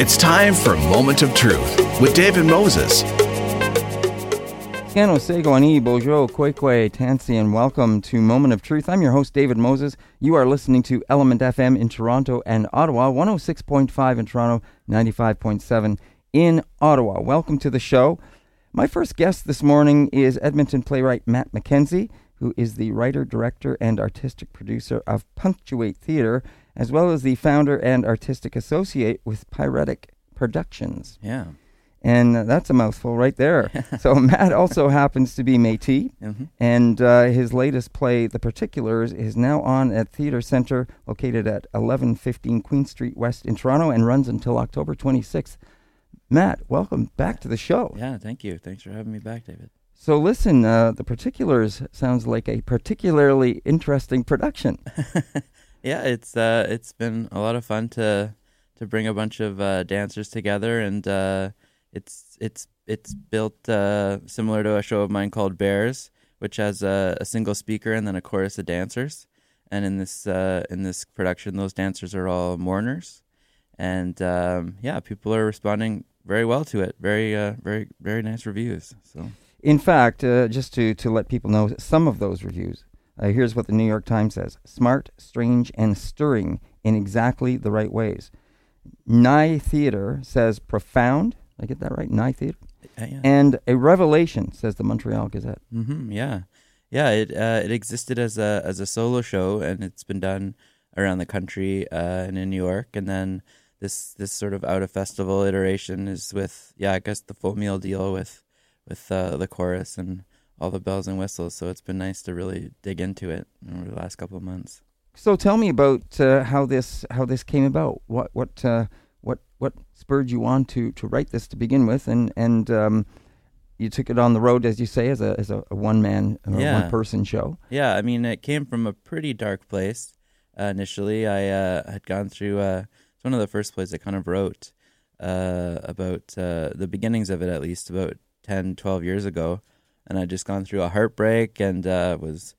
It's time for Moment of Truth with David Moses. Bojo, Tansi, and welcome to Moment of Truth. I'm your host, David Moses. You are listening to Element FM in Toronto and Ottawa, 106.5 in Toronto, 95.7 in Ottawa. Welcome to the show. My first guest this morning is Edmonton playwright Matt Mackenzie, who is the writer, director, and artistic producer of Punctuate Theatre, as well as the founder and artistic associate with Pyretic Productions. Yeah. And uh, that's a mouthful right there. so Matt also happens to be Métis, hmm and uh, his latest play, The Particulars, is now on at Theatre Centre, located at 1115 Queen Street West in Toronto, and runs until October 26th. Matt, welcome back to the show. Yeah. Thank you. Thanks for having me back, David. So listen, uh, The Particulars sounds like a particularly interesting production. yeah, it's uh, it's been a lot of fun to to bring a bunch of uh, dancers together, and uh, it's it's it's built uh, similar to a show of mine called Bears, which has a, a single speaker and then a chorus of dancers. And in this uh, in this production, those dancers are all mourners, and um, yeah, people are responding very well to it. Very uh, very very nice reviews. So In fact, uh, just to, to let people know some of those reviews, uh, here's what the New York Times says Smart, strange, and stirring in exactly the right ways. Nye Theatre says profound. I get that right? Nye Theatre. yeah, yeah. And a revelation, says the Montreal Gazette. Mm-hmm, Yeah, yeah. It uh, it existed as a as a solo show, and it's been done around the country uh, and in New York. And then this this sort of out of festival iteration is with yeah, I guess the full meal deal with with uh, the chorus and all the bells and whistles. So it's been nice to really dig into it over the last couple of months. So tell me about uh, how this how this came about. What what uh, what what spurred you on to, to write this to begin with, and and um, you took it on the road, as you say, as a as a, one man or Yeah. one person show. Yeah, I mean, it came from a pretty dark place uh, initially. I uh, had gone through, uh, it's one of the first plays I kind of wrote uh, about uh, the beginnings of it, at least about 10, 12 years ago. And I'd just gone through a heartbreak and uh, was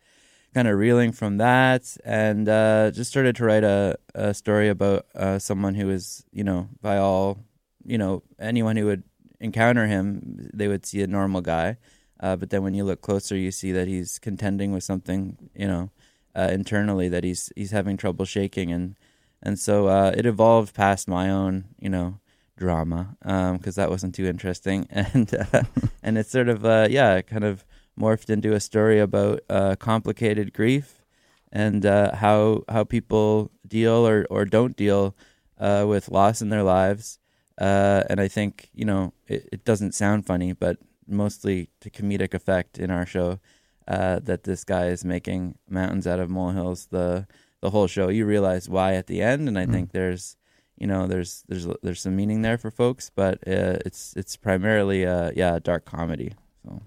kind of reeling from that and uh, just started to write a, a story about uh, someone who is, you know, by all, you know, anyone who would encounter him, they would see a normal guy. Uh, but then when you look closer, you see that he's contending with something, you know, uh, internally that he's he's having trouble shaking, and and so uh, it evolved past my own, you know, drama because that wasn't too interesting, and uh, and it's sort of uh, yeah, kind of morphed into a story about uh, complicated grief and uh, how how people deal or or don't deal uh, with loss in their lives. Uh, and I think you know it, it doesn't sound funny, but mostly to comedic effect in our show uh, that this guy is making mountains out of molehills. The the whole show, you realize why at the end, and I Mm. think there's you know there's there's there's some meaning there for folks, but uh, it's it's primarily uh, yeah a dark comedy. So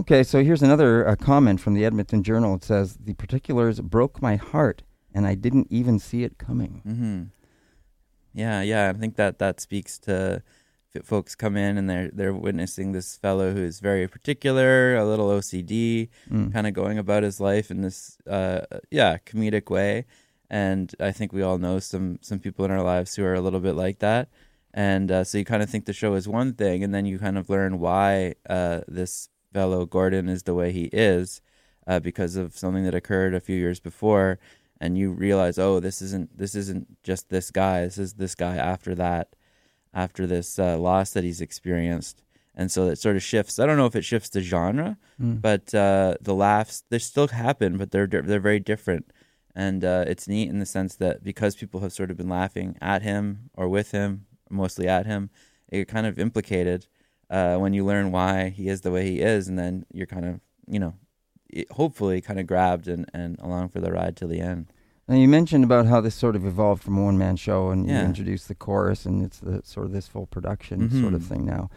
Okay, so here's another uh, comment from the Edmonton Journal. It says the particulars broke my heart, and I didn't even see it coming. hmm yeah, yeah, I think that that speaks to folks come in and they're they're witnessing this fellow who's very particular, a little OCD, Mm. kind of going about his life in this uh yeah comedic way and i think we all know some some people in our lives who are a little bit like that. And uh, so you kind of think the show is one thing and then you kind of learn why uh this fellow gordon is the way he is uh, because of something that occurred a few years before. And you realize oh this isn't this isn't just this guy. This is this guy after that after this uh, loss that he's experienced. And so it sort of shifts. I don't know if it shifts the genre Mm. but uh, the laughs they still happen, but they're they're very different, and uh, it's neat in the sense that because people have sort of been laughing at him or with him, mostly at him, you're kind of implicated uh, when you learn why he is the way he is, and then you're kind of you know, hopefully kind of grabbed and and along for the ride to the end. Now you mentioned about how this sort of evolved from a one man show, and you introduced the chorus, and it's the sort of this full production sort of Mhm. thing now.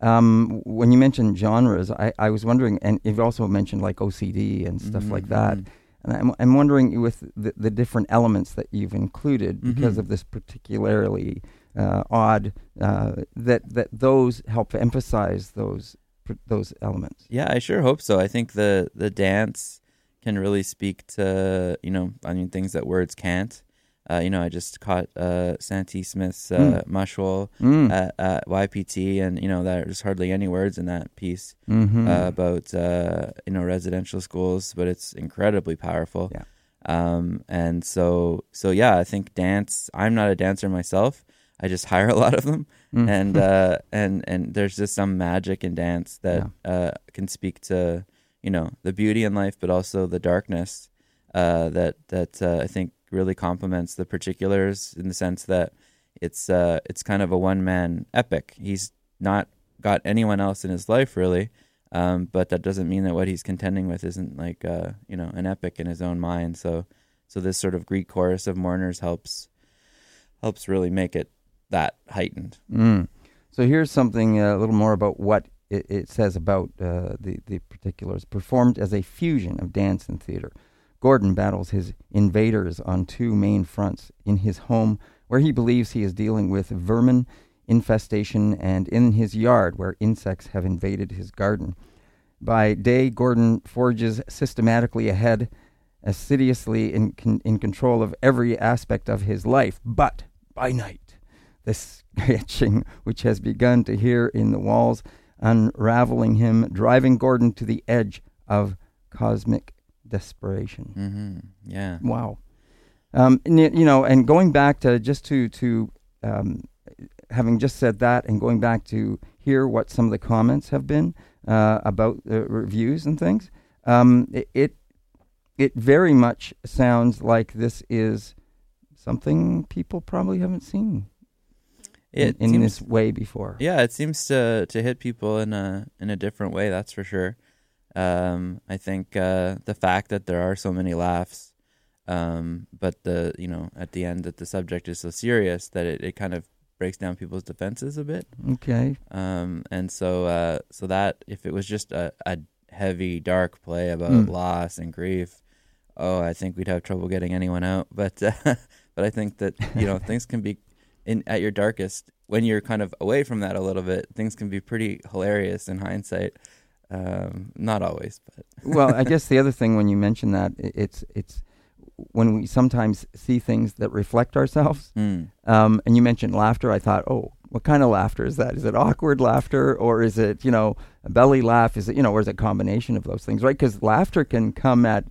Um, when you mentioned genres, I, I was wondering, and you've also mentioned like OCD and stuff like Mhm, that. mhm. And I'm, I'm wondering with the, the different elements that you've included because Mhm. of this particularly uh, odd uh, that that those help emphasize those pr- those elements. Yeah, I sure hope so. I think the the dance can really speak to you know I mean things that words can't. Uh, you know, I just caught uh, Santee Smith's uh, Mm. Mm. at, at YPT, and you know, there's hardly any words in that piece Mhm. uh, about uh, you know residential schools, but it's incredibly powerful. Yeah. Um, and so so yeah, I think dance. I'm not a dancer myself. I just hire a lot of them, Mm. and uh, and and there's just some magic in dance that uh, can speak to you know the beauty in life, but also the darkness uh, that that uh, I think really complements the particulars in the sense that it's uh, it's kind of a one man epic. He's not got anyone else in his life really, um, but that doesn't mean that what he's contending with isn't like uh, you know an epic in his own mind. So so this sort of Greek chorus of mourners helps helps really make it that heightened. Mm. So here's something uh, a little more about what it, it says about uh, the the particulars. Performed as a fusion of dance and theater, Gordon battles his invaders on two main fronts: in his home, where he believes he is dealing with vermin infestation, and in his yard, where insects have invaded his garden. By day, Gordon forges systematically ahead, assiduously in con- in control of every aspect of his life. But by night, the scratching which has begun to hear in the walls, unraveling him, driving Gordon to the edge of cosmic desperation. Mm-hmm. Yeah. Wow. Um, and, you know, and going back to just to to um, having just said that, and going back to hear what some of the comments have been uh, about the reviews and things, um, it, it it very much sounds like this is something people probably haven't seen in, It in seems, this way before. yeah, it seems to to hit people in a in a different way. That's for sure. Um, I think uh, the fact that there are so many laughs, um, but the you know at the end that the subject is so serious that it, it kind of breaks down people's defenses a bit. Okay. Um, and so uh, so that if it was just a, a heavy dark play about Mm. loss and grief, oh, I think we'd have trouble getting anyone out. But uh, but I think that you know things can be in at your darkest when you're kind of away from that a little bit. Things can be pretty hilarious in hindsight. Um, not always, but well, I guess the other thing when you mention that it's it's when we sometimes see things that reflect ourselves. Mm. Um, and you mentioned laughter. I thought, oh, what kind of laughter is that? Is it awkward laughter, or is it you know a belly laugh? Is it you know, or is it a combination of those things? Right? Because laughter can come at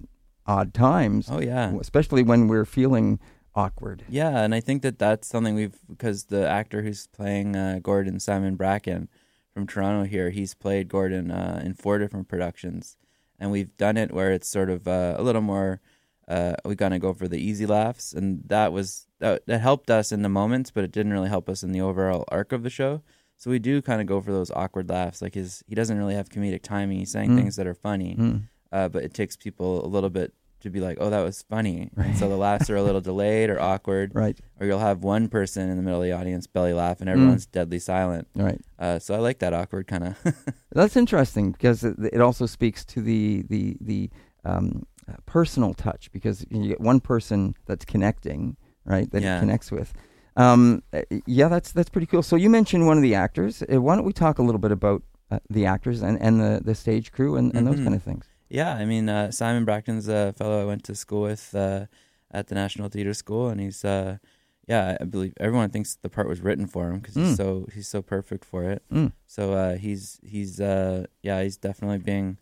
odd times, oh yeah, especially when we're feeling awkward. Yeah, and I think that that's something we've because the actor who's playing uh, Gordon, Simon Bracken from Toronto here, he's played Gordon uh, in four different productions, and we've done it where it's sort of uh, a little more. Uh, we gonna go for the easy laughs, and that was that, that helped us in the moments, but it didn't really help us in the overall arc of the show. So we do kind of go for those awkward laughs. Like his, he doesn't really have comedic timing. He's saying Mm. things that are funny, Mm. uh, but it takes people a little bit to be like, "Oh, that was funny," and so the laughs are a little delayed or awkward Right. or you'll have one person in the middle of the audience belly laugh Mm. and everyone's deadly silent. Right. Uh, so I like that awkward kind of. That's interesting because it, it also speaks to the the the um, uh, personal touch because you get one person that's connecting, right? That Yeah. connects with. Um, uh, yeah, that's that's pretty cool. So you mentioned one of the actors. Uh, why don't we talk a little bit about uh, the actors and, and the, the stage crew and, and those Mhm. kind of things? Yeah, I mean uh, Simon Bracken's a fellow I went to school with uh, at the National Theatre School, and he's uh, yeah, I believe everyone thinks the part was written for him because Mm. he's so he's so perfect for it. Mm. So uh, he's he's uh, yeah he's definitely being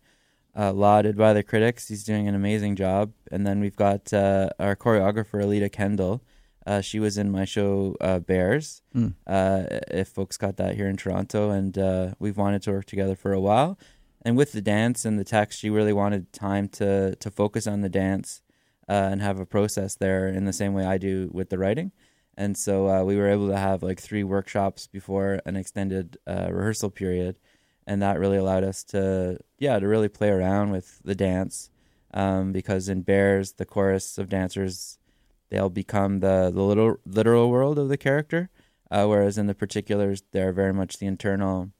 uh, lauded by the critics. He's doing an amazing job. And then we've got uh, our choreographer Alita Kendall. Uh, she was in my show uh, Bears. Mm. Uh, if folks got that here in Toronto, and uh, we've wanted to work together for a while. And with the dance and the text, she really wanted time to to focus on the dance uh, and have a process there in the same way I do with the writing. And so uh, we were able to have like three workshops before an extended uh, rehearsal period, and that really allowed us to yeah to really play around with the dance um, because in Bears the chorus of dancers they'll become the the little literal world of the character, uh, whereas in the particulars they're very much the internal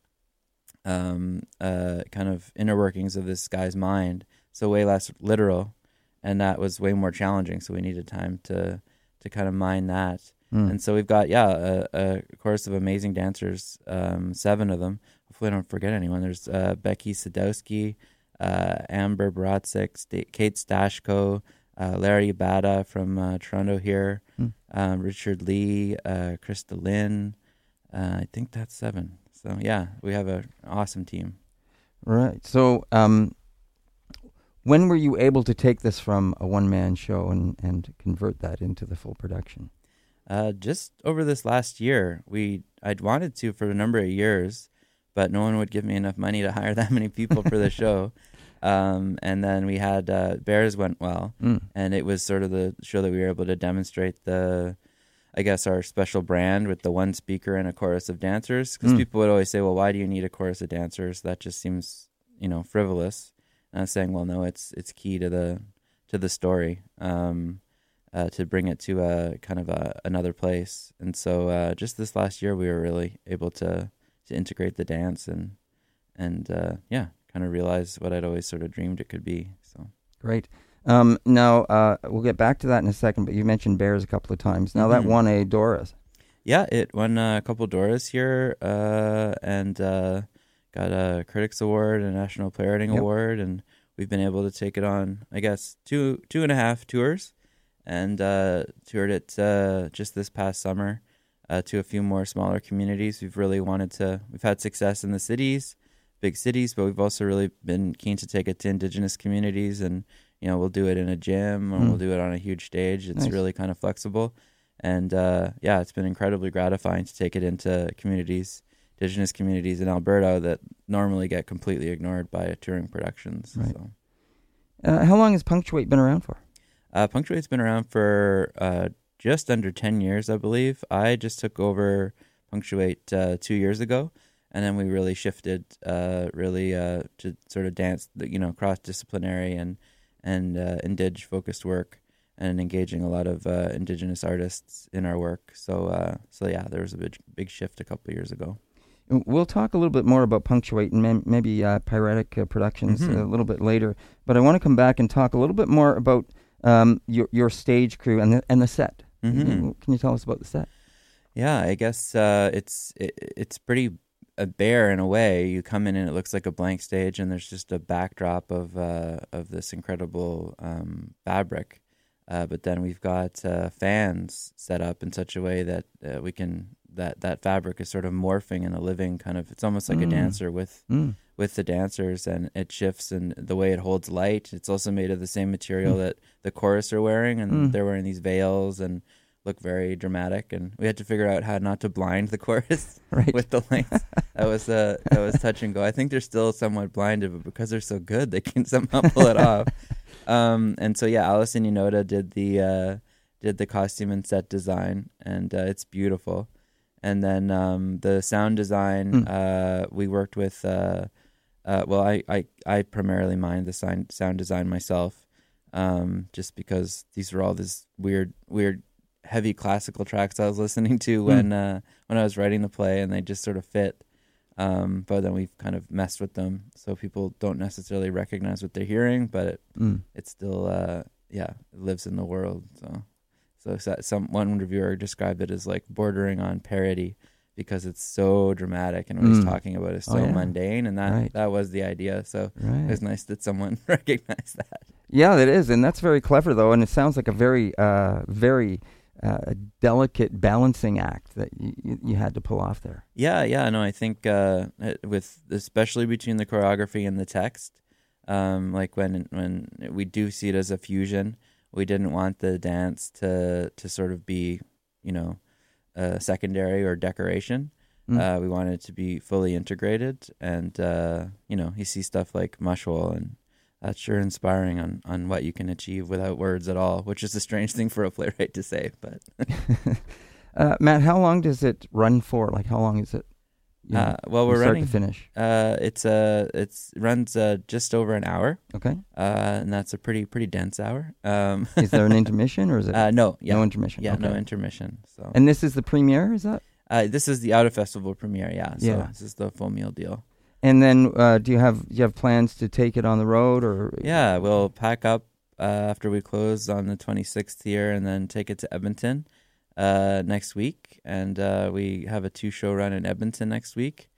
um, uh, kind of inner workings of this guy's mind, so way less literal, and that was way more challenging. So we needed time to to kind of mine that. Mm. And so we've got yeah a, a chorus of amazing dancers, um, seven of them. Hopefully, I don't forget anyone. There's uh, Becky Sadowski, uh, Amber Bratzik, Sta- Kate Stashko, uh, Larry Bada from uh, Toronto here, Hmm. um, Richard Lee, uh, Krista Lynn. Uh, I think that's seven. So yeah, we have an awesome team. Right. So, um, when were you able to take this from a one man show and, and convert that into the full production? Uh, just over this last year, we I'd wanted to for a number of years, but no one would give me enough money to hire that many people for the show. Um, and then we had uh, Bears went well, Mm. and it was sort of the show that we were able to demonstrate the, I guess, our special brand with the one speaker and a chorus of dancers. Because Mm. people would always say, "Well, why do you need a chorus of dancers? That just seems, you know, frivolous." And I was saying, "Well, no, it's it's key to the to the story." Um, uh, to bring it to a kind of a, another place. And so uh, just this last year, we were really able to to integrate the dance and and uh, yeah, kind of realize what I'd always sort of dreamed it could be. So Great. Um, now, uh, we'll get back to that in a second, but you mentioned Bears a couple of times. Now, that Mhm. won a Dora. yeah, it won a couple Doras here uh, and uh, got a Critics Award, a National Playwriting Yep. Award, and we've been able to take it on, I guess, two two and a half tours, and uh, toured it uh, just this past summer uh, to a few more smaller communities. We've really wanted to. We've had success in the cities, big cities, but we've also really been keen to take it to Indigenous communities, and you know, we'll do it in a gym, or Mm. we'll do it on a huge stage. It's Nice. really kind of flexible, and uh, yeah, it's been incredibly gratifying to take it into communities. Indigenous communities in Alberta that normally get completely ignored by touring productions. Right. So. Uh, how long has Punctuate been around for? Uh, Punctuate's been around for uh, just under 10 years, I believe. I just took over Punctuate uh, two years ago, and then we really shifted uh, really uh, to sort of dance, you know, cross disciplinary and, and uh, indig focused work and engaging a lot of uh, indigenous artists in our work. So, uh, so yeah, there was a big, big shift a couple of years ago. We'll talk a little bit more about Punctuate and maybe uh, Pyretic uh, Productions Mhm. a little bit later. But I want to come back and talk a little bit more about um, your your stage crew and the and the set. Mhm. Can you tell us about the set? Yeah, I guess uh, it's it, it's pretty uh, bare in a way. You come in and it looks like a blank stage, and there's just a backdrop of uh, of this incredible um, fabric. Uh, but then we've got uh, fans set up in such a way that uh, we can that that fabric is sort of morphing in a living kind of. It's almost like Mm. a dancer with Mm. with the dancers and it shifts and the way it holds light. It's also made of the same material Mm. that the chorus are wearing and Mm. they're wearing these veils and look very dramatic and we had to figure out how not to blind the chorus Right. with the lights. that was uh that was touch and go. I think they're still somewhat blinded, but because they're so good they can somehow pull it off. Um and so yeah, Allison Yanota did the uh did the costume and set design and uh, it's beautiful. And then um the sound design Mm. uh we worked with uh uh, well, I, I, I primarily mind the sound, sound design myself, um, just because these were all this weird, weird, heavy classical tracks I was listening to when uh, when I was writing the play, and they just sort of fit. Um, but then we've kind of messed with them, so people don't necessarily recognize what they're hearing, but it, Mm. it still, uh, yeah, it lives in the world. So, so so- some one reviewer described it as like bordering on parody because it's so dramatic and what he's Mm. talking about is Oh, so yeah. mundane, and that Right. that was the idea. So it Right. was nice that someone recognized that. Yeah, it is, and that's very clever though, and it sounds like a very, uh, very uh, delicate balancing act that you, you, had to pull off there. Yeah, yeah, no, I think uh, with especially between the choreography and the text, um, like when when we do see it as a fusion, we didn't want the dance to to sort of be, you know, uh, secondary or decoration. Mm. Uh, we wanted it to be fully integrated, and uh, you know, you see stuff like Mush Hole, and that's sure inspiring on on what you can achieve without words at all, which is a strange thing for a playwright to say, but. uh, Matt, how long does it run for? Like, how long is it? you know, Uh, well, we're start running. to finish. Uh, it's uh, it's runs uh, just over an hour, Okay. uh, and that's a pretty pretty dense hour. Um, Is there an intermission or is it uh, no, yeah, no intermission? yeah, no intermission. So, And this is the premiere, is that? uh, this is the Out of Festival premiere. Yeah, so Yeah. this is the full meal deal. And then, uh, do you have do you have plans to take it on the road or? Yeah, we'll pack up uh, after we close on the 26th here, and then take it to Edmonton uh, next week. And uh, we have a two show run in Edmonton next week.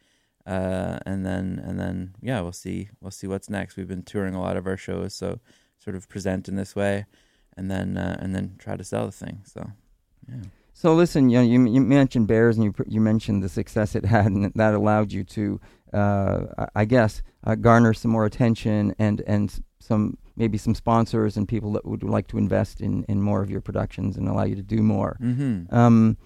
Uh, and then and then yeah, we'll see we'll see what's next. We've been touring a lot of our shows, so sort of present in this way. and then uh, and then try to sell the thing. So, yeah. So listen, you know, you, you mentioned Bears, and you you mentioned the success it had, and that allowed you to, uh, I- guess, uh, garner some more attention and and some maybe some sponsors and people that would like to invest in in more of your productions and allow you to do more. Mm-hmm. Um,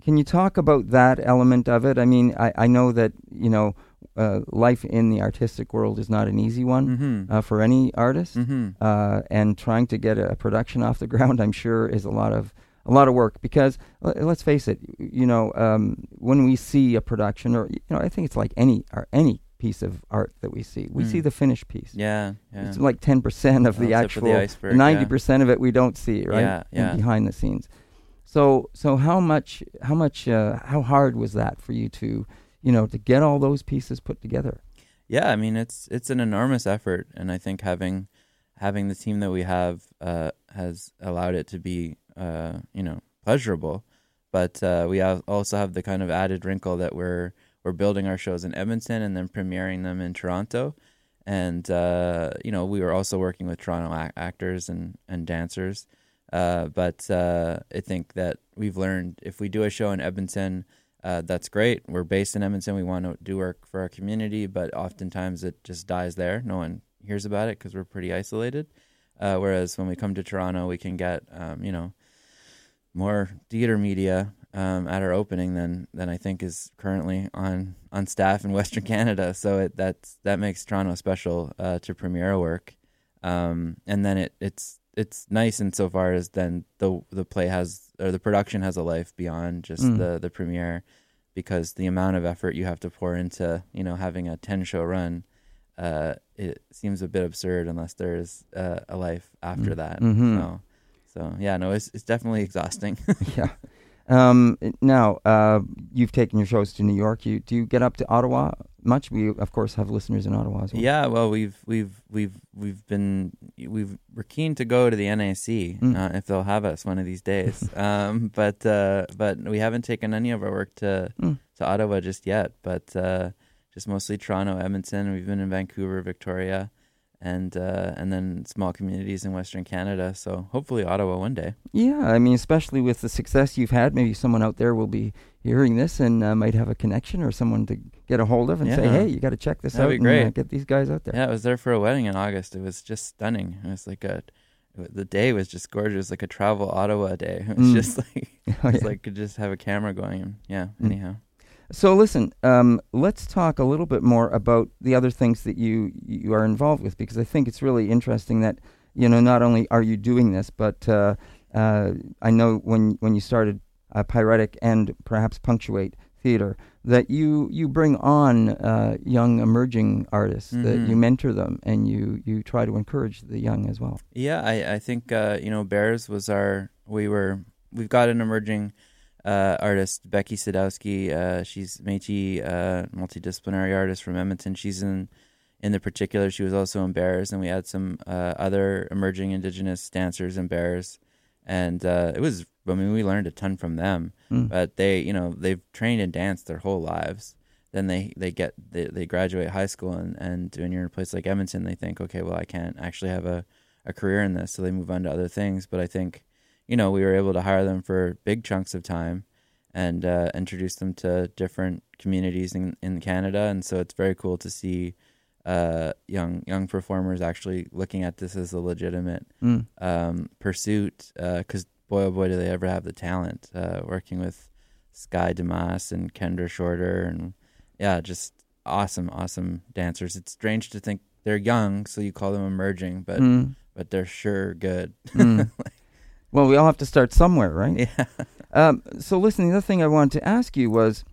can you talk about that element of it? I mean, I, I know that you know uh, life in the artistic world is not an easy one Mm-hmm. uh, for any artist, mm-hmm. uh, and trying to get a, production off the ground, I'm sure, is a lot of a lot of work. Because l- let's face it, you know, um, when we see a production, or you know, I think it's like any or any piece of art that we see, we Mm. see the finished piece. Yeah, yeah. It's like ten percent of On the actual the iceberg, ninety yeah. percent of it we don't see, right? Yeah, And yeah. behind the scenes. So, so how much, how much, uh, how hard was that for you to, you know, to get all those pieces put together? Yeah, I mean it's it's an enormous effort, and I think having having the team that we have uh, has allowed it to be uh, you know pleasurable. But uh, we have also have the kind of added wrinkle that we're we're building our shows in Edmonton and then premiering them in Toronto, and uh, you know we were also working with Toronto ac- actors and and dancers. Uh, but uh, I think that we've learned if we do a show in Edmonton, uh, that's great. We're based in Edmonton. We want to do work for our community, but oftentimes it just dies there. No one hears about it because we're pretty isolated. Uh, whereas when we come to Toronto, we can get um, you know more theater media um, at our opening than than I think is currently on on staff in Western Canada. So it that's that makes Toronto special uh, to premiere work. Um, and then it it's it's nice insofar as then the the play has or the production has a life beyond just Mm. the the premiere because the amount of effort you have to pour into you know having a 10 show run uh it seems a bit absurd unless there's uh, a life after Mm. that Mhm. so so yeah no it's it's definitely exhausting yeah. Um, now, uh, you've taken your shows to New York. You do you get up to Ottawa much? We of course have listeners in Ottawa as well. Yeah, well, we've we've we've we've been we've we're keen to go to the NAC Mm. uh, if they'll have us one of these days. um, but uh, but we haven't taken any of our work to Mm. to Ottawa just yet. But uh, just mostly Toronto, Edmonton. We've been in Vancouver, Victoria, and uh, and then small communities in Western Canada. So hopefully Ottawa one day. Yeah, I mean, especially with the success you've had, maybe someone out there will be hearing this and uh, might have a connection or someone to get a hold of and say, "Hey, you got to check this That'd out be and great. uh, get these guys out there." Yeah, I was there for a wedding in August. It was just stunning. It was like a the day was just gorgeous. Was like a travel Ottawa day. It was Mm. just like Oh, yeah. like could just have a camera going. And, yeah. Mm. Anyhow. So listen, um, let's talk a little bit more about the other things that you you are involved with because I think it's really interesting that you know not only are you doing this, but uh, uh, I know when when you started uh, Pyretic and perhaps Punctuate Theater that you you bring on uh, young emerging artists that Mhm. you mentor them and you you try to encourage the young as well. Yeah, I I think uh, you know Bears was our we were we've got an emerging uh, artist Becky Sadowski. Uh, she's Métis uh, multidisciplinary artist from Edmonton. She's in in the particular. She was also in Bears, and we had some uh, other emerging Indigenous dancers in Bears, and uh, it was. I mean, we learned a ton from them. Mm. But they, you know, they've trained and danced their whole lives. Then they they get they, they graduate high school and and when you're in a place like Edmonton, they think, okay, well, I can't actually have a a career in this, so they move on to other things. But I think, you know, we were able to hire them for big chunks of time and uh, introduce them to different communities in in Canada, and so it's very cool to see uh, young young performers actually looking at this as a legitimate Mm. um, pursuit because boy oh boy do they ever have the talent uh, working with Sky Damas and Kendra Shorter and yeah just awesome awesome dancers it's strange to think they're young so you call them emerging but Mm. but they're sure good Mm. Well, we all have to start somewhere, right? yeah Um, so, listen, the other thing I wanted to ask you was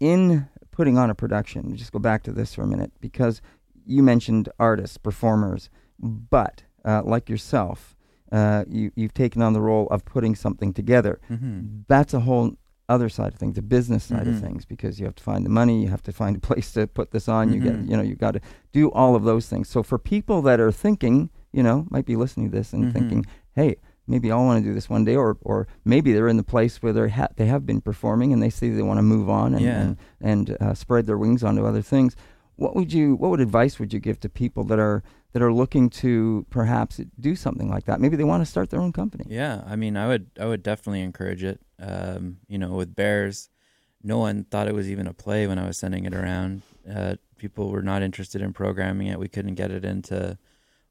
in putting on a production, just go back to this for a minute, because you mentioned artists, performers, but uh, like yourself, uh, you, you've taken on the role of putting something together. hmm That's a whole other side of things, the business side of Mhm. things, because you have to find the money, you have to find a place to put this on. You get, Mhm. you know, you got to do all of those things. So, for people that are thinking, you know, might be listening to this and Mhm. thinking, hey, maybe I want to do this one day, or or maybe they're in the place where they ha- they have been performing and they say they want to move on and Yeah. and, and uh, spread their wings onto other things. what would you what would advice would you give to people that are that are looking to perhaps do something like that? Maybe they want to start their own company. Yeah, I mean, I would I would definitely encourage it. Um, you know, with bears, no one thought it was even a play when I was sending it around. Uh, people were not interested in programming it. We couldn't get it into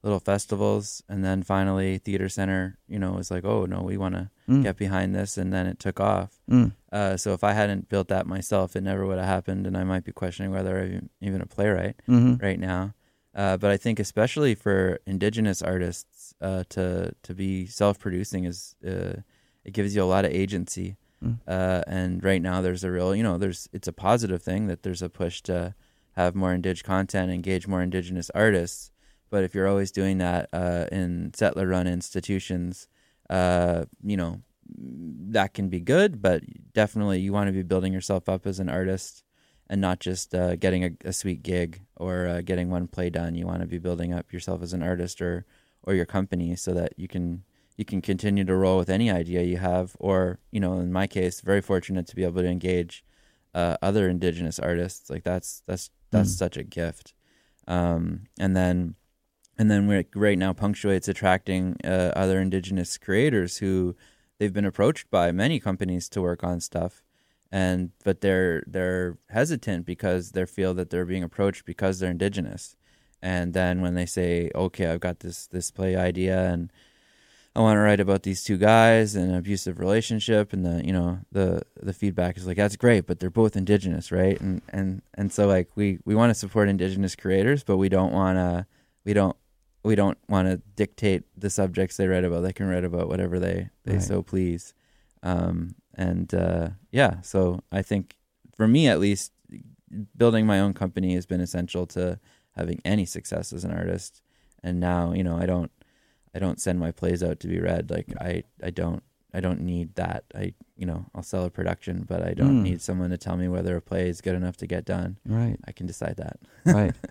little festivals, and then finally, Theater Center, you know, was like, "Oh no, we want to Mm. get behind this," and then it took off. Mm. Uh, so if I hadn't built that myself, it never would have happened, and I might be questioning whether I'm even a playwright hmm right now. Uh, but I think especially for indigenous artists uh, to to be self producing is uh, it gives you a lot of agency. Mm. Uh, and right now there's a real you know there's it's a positive thing that there's a push to have more indig content, engage more indigenous artists. But if you're always doing that uh, in settler run institutions, uh, you know that can be good, but definitely you want to be building yourself up as an artist and not just uh, getting a, a sweet gig or uh, getting one play done. You want to be building up yourself as an artist or or your company so that you can you can continue to roll with any idea you have. Or you know, in my case, very fortunate to be able to engage uh, other Indigenous artists. Like that's that's that's Mm. such a gift. Um, and then and then we're right now punctuates attracting uh, other Indigenous creators who they've been approached by many companies to work on stuff. And but they're they're hesitant because they feel that they're being approached because they're indigenous. And then when they say okay i've got this this play idea and i want to write about these two guys and an abusive relationship and the you know the the feedback is like that's great but they're both indigenous right? And and and so like we we want to support indigenous creators but we don't want to we don't we don't want to dictate the subjects they write about they can write about whatever they they Right. so please um, and uh, yeah, so I think for me at least, building my own company has been essential to having any success as an artist. And now, you know, I don't, I don't send my plays out to be read. Like I, I don't, I don't need that. I, you know, I'll sell a production, but I don't Mm. need someone to tell me whether a play is good enough to get done. Right. I can decide that. Right.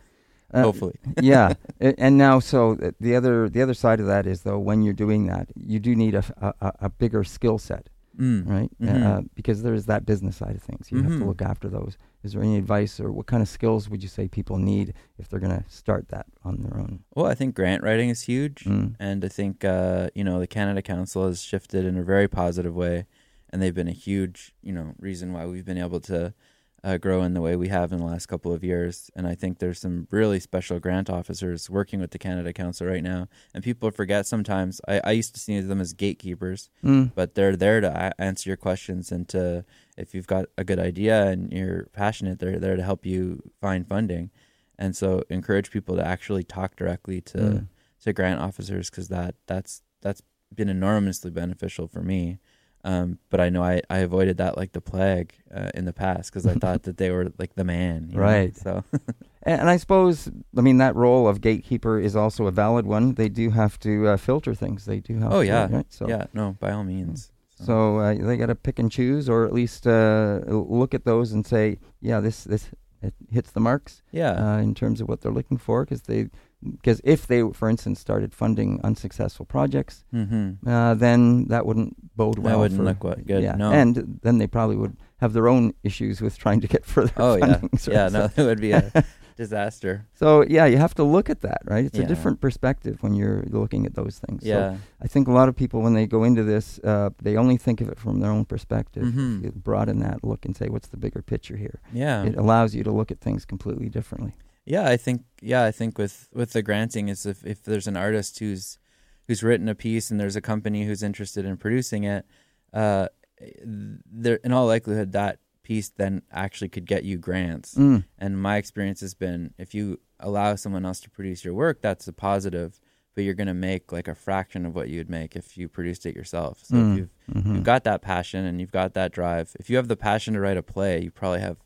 Uh, Hopefully. yeah, and now so the other the other side of that is though when you're doing that, you do need a a bigger skill set, Mm. right? Mhm. Uh, because there's that business side of things. You have to Mhm. look after those. Is there any advice or what kind of skills would you say people need if they're going to start that on their own? Well, I think grant writing is huge. Mm. and I think uh, you know the Canada Council has shifted in a very positive way, and they've been a huge you know reason why we've been able to uh, grow in the way we have in the last couple of years. And I think there's some really special grant officers working with the Canada Council right now, and people forget sometimes. I, I used to see them as gatekeepers, Mm. but they're there to a- answer your questions and to if you've got a good idea and you're passionate, they're there to help you find funding. And so encourage people to actually talk directly to Mm. to grant officers because that that's that's been enormously beneficial for me. Um, but I know I, I avoided that like the plague uh, in the past because I thought that they were like the man, you know? Right. So And, and I suppose I mean that role of gatekeeper is also a valid one. They do have to uh, filter things. They do have. Oh, to, yeah. Right? So yeah, no, by all means. So uh, they got to pick and choose, or at least uh, look at those and say, yeah, this this it hits the marks yeah, uh, in terms of what they're looking for. Because they, because if they, for instance, started funding unsuccessful projects, mm-hmm. uh, then that wouldn't bode That well. wouldn't for, look what- good, Yeah, no. and then they probably would have their own issues with trying to get further Oh yeah, funding. so- yeah. so- No, it would be a disaster. So yeah, you have to look at that, right? It's a different perspective when you're looking at those things. So Yeah, I think a lot of people, when they go into this, uh, they only think of it from their own perspective. Mhm. You broaden that look and say, what's the bigger picture here? yeah. It allows you to look at things completely differently. Yeah, I think yeah, I think with with the granting is if if there's an artist who's who's written a piece and there's a company who's interested in producing it, uh, there in all likelihood that piece then actually could get you grants. Mm. And my experience has been if you allow someone else to produce your work, that's a positive, but you're going to make like a fraction of what you'd make if you produced it yourself. So Mm. if you've Mhm. you've got that passion and you've got that drive. If you have the passion to write a play, you probably have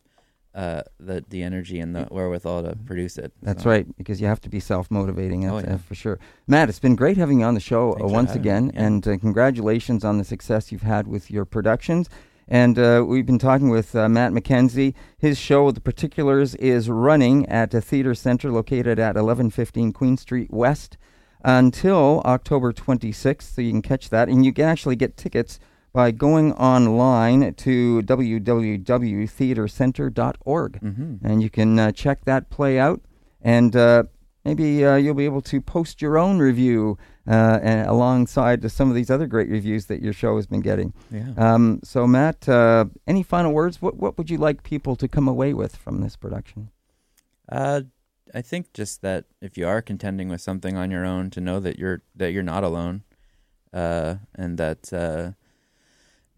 uh, the the energy and the wherewithal to produce it. That's So- right, because you have to be self motivating, Oh, yeah. for sure. Matt, it's been great having you on the show uh, once again, yeah. and uh, congratulations on the success you've had with your productions. And uh, we've been talking with uh, Matt Mackenzie. His show, The Particulars, is running at a theater center located at 1115 Queen Street West until October 26th. So you can catch that. And you can actually get tickets by going online to www.theatercenter.org. Mm-hmm. And you can uh, check that play out. And uh, maybe uh, you'll be able to post your own review uh, and alongside some of these other great reviews that your show has been getting. Yeah. Um, so, Matt, uh, any final words? What, what would you like people to come away with from this production? Uh, I think just that if you are contending with something on your own, to know that you're that you're not alone, uh, and that uh,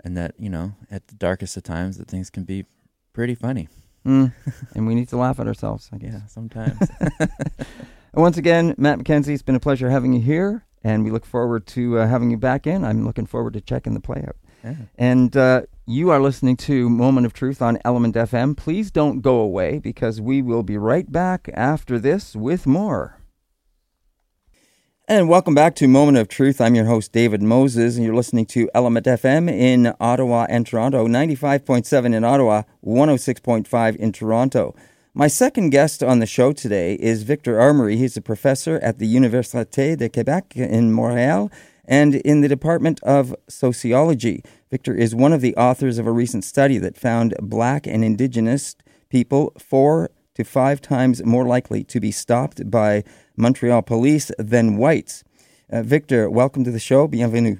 and that you know at the darkest of times that things can be pretty funny. Mm. and we need to laugh at ourselves, I guess. Yeah, sometimes. And once again, Matt Mackenzie, it's been a pleasure having you here, and we look forward to uh, having you back in. I'm looking forward to checking the play out. yeah. And uh, you are listening to Moment of Truth on Element FM. Please don't go away because we will be right back after this with more. And welcome back to Moment of Truth. I'm your host, David Moses, and you're listening to Element FM in Ottawa and Toronto, 95.7 in Ottawa, 106.5 in Toronto. My second guest on the show today is Victor Armony. He's a professor at the Université de Québec in Montreal and in the Department of Sociology. Victor is one of the authors of a recent study that found black and indigenous people four to five times more likely to be stopped by Montreal police than whites. Uh, Victor, welcome to the show. Bienvenue.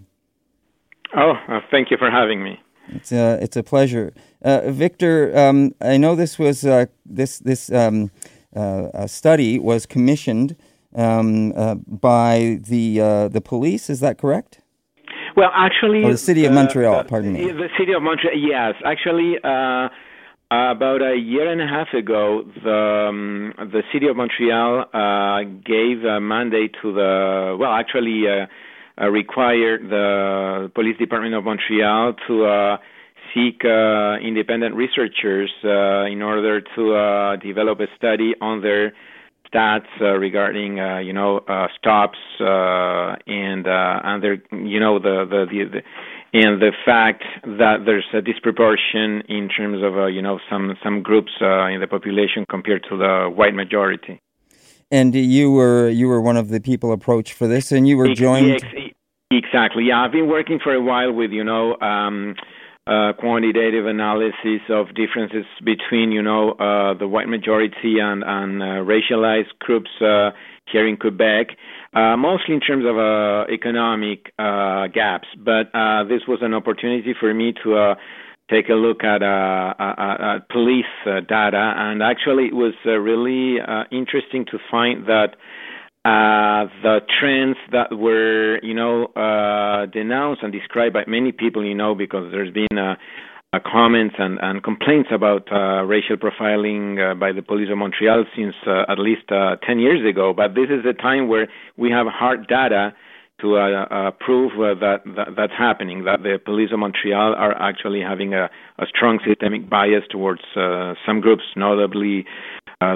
Oh, uh, thank you for having me. It's a it's a pleasure, uh, Victor. Um, I know this was uh, this this um, uh, study was commissioned um, uh, by the uh, the police. Is that correct? Well, actually, the city of uh, Montreal, uh, pardon me. The city of Montreal. Yes, actually, about a year and a half ago, the um, the city of Montreal uh, gave a mandate to the well, actually, uh, uh, required the police department of Montreal to uh, seek uh, independent researchers in order to develop a study on their stats regarding you know stops and and their you know the the, the the and the fact that there's a disproportion in terms of uh, you know some some groups uh, in the population compared to the white majority. And you were you were one of the people approached for this, and you were joined. Exactly. Yeah, I've been working for a while with you know um, uh, quantitative analysis of differences between you know uh, the white majority and and uh, racialized groups uh, here in Quebec, uh, mostly in terms of uh, economic uh, gaps. But uh, this was an opportunity for me to. Uh, Take a look at, uh, at, at police uh, data, and actually, it was uh, really uh, interesting to find that uh, the trends that were, you know, uh, denounced and described by many people, you know, because there's been uh, uh, comments and, and complaints about uh, racial profiling uh, by the police of Montreal since uh, at least uh, 10 years ago. But this is a time where we have hard data to uh, prove that, that that's happening, that the police of Montreal are actually having a, a strong systemic bias towards some groups, notably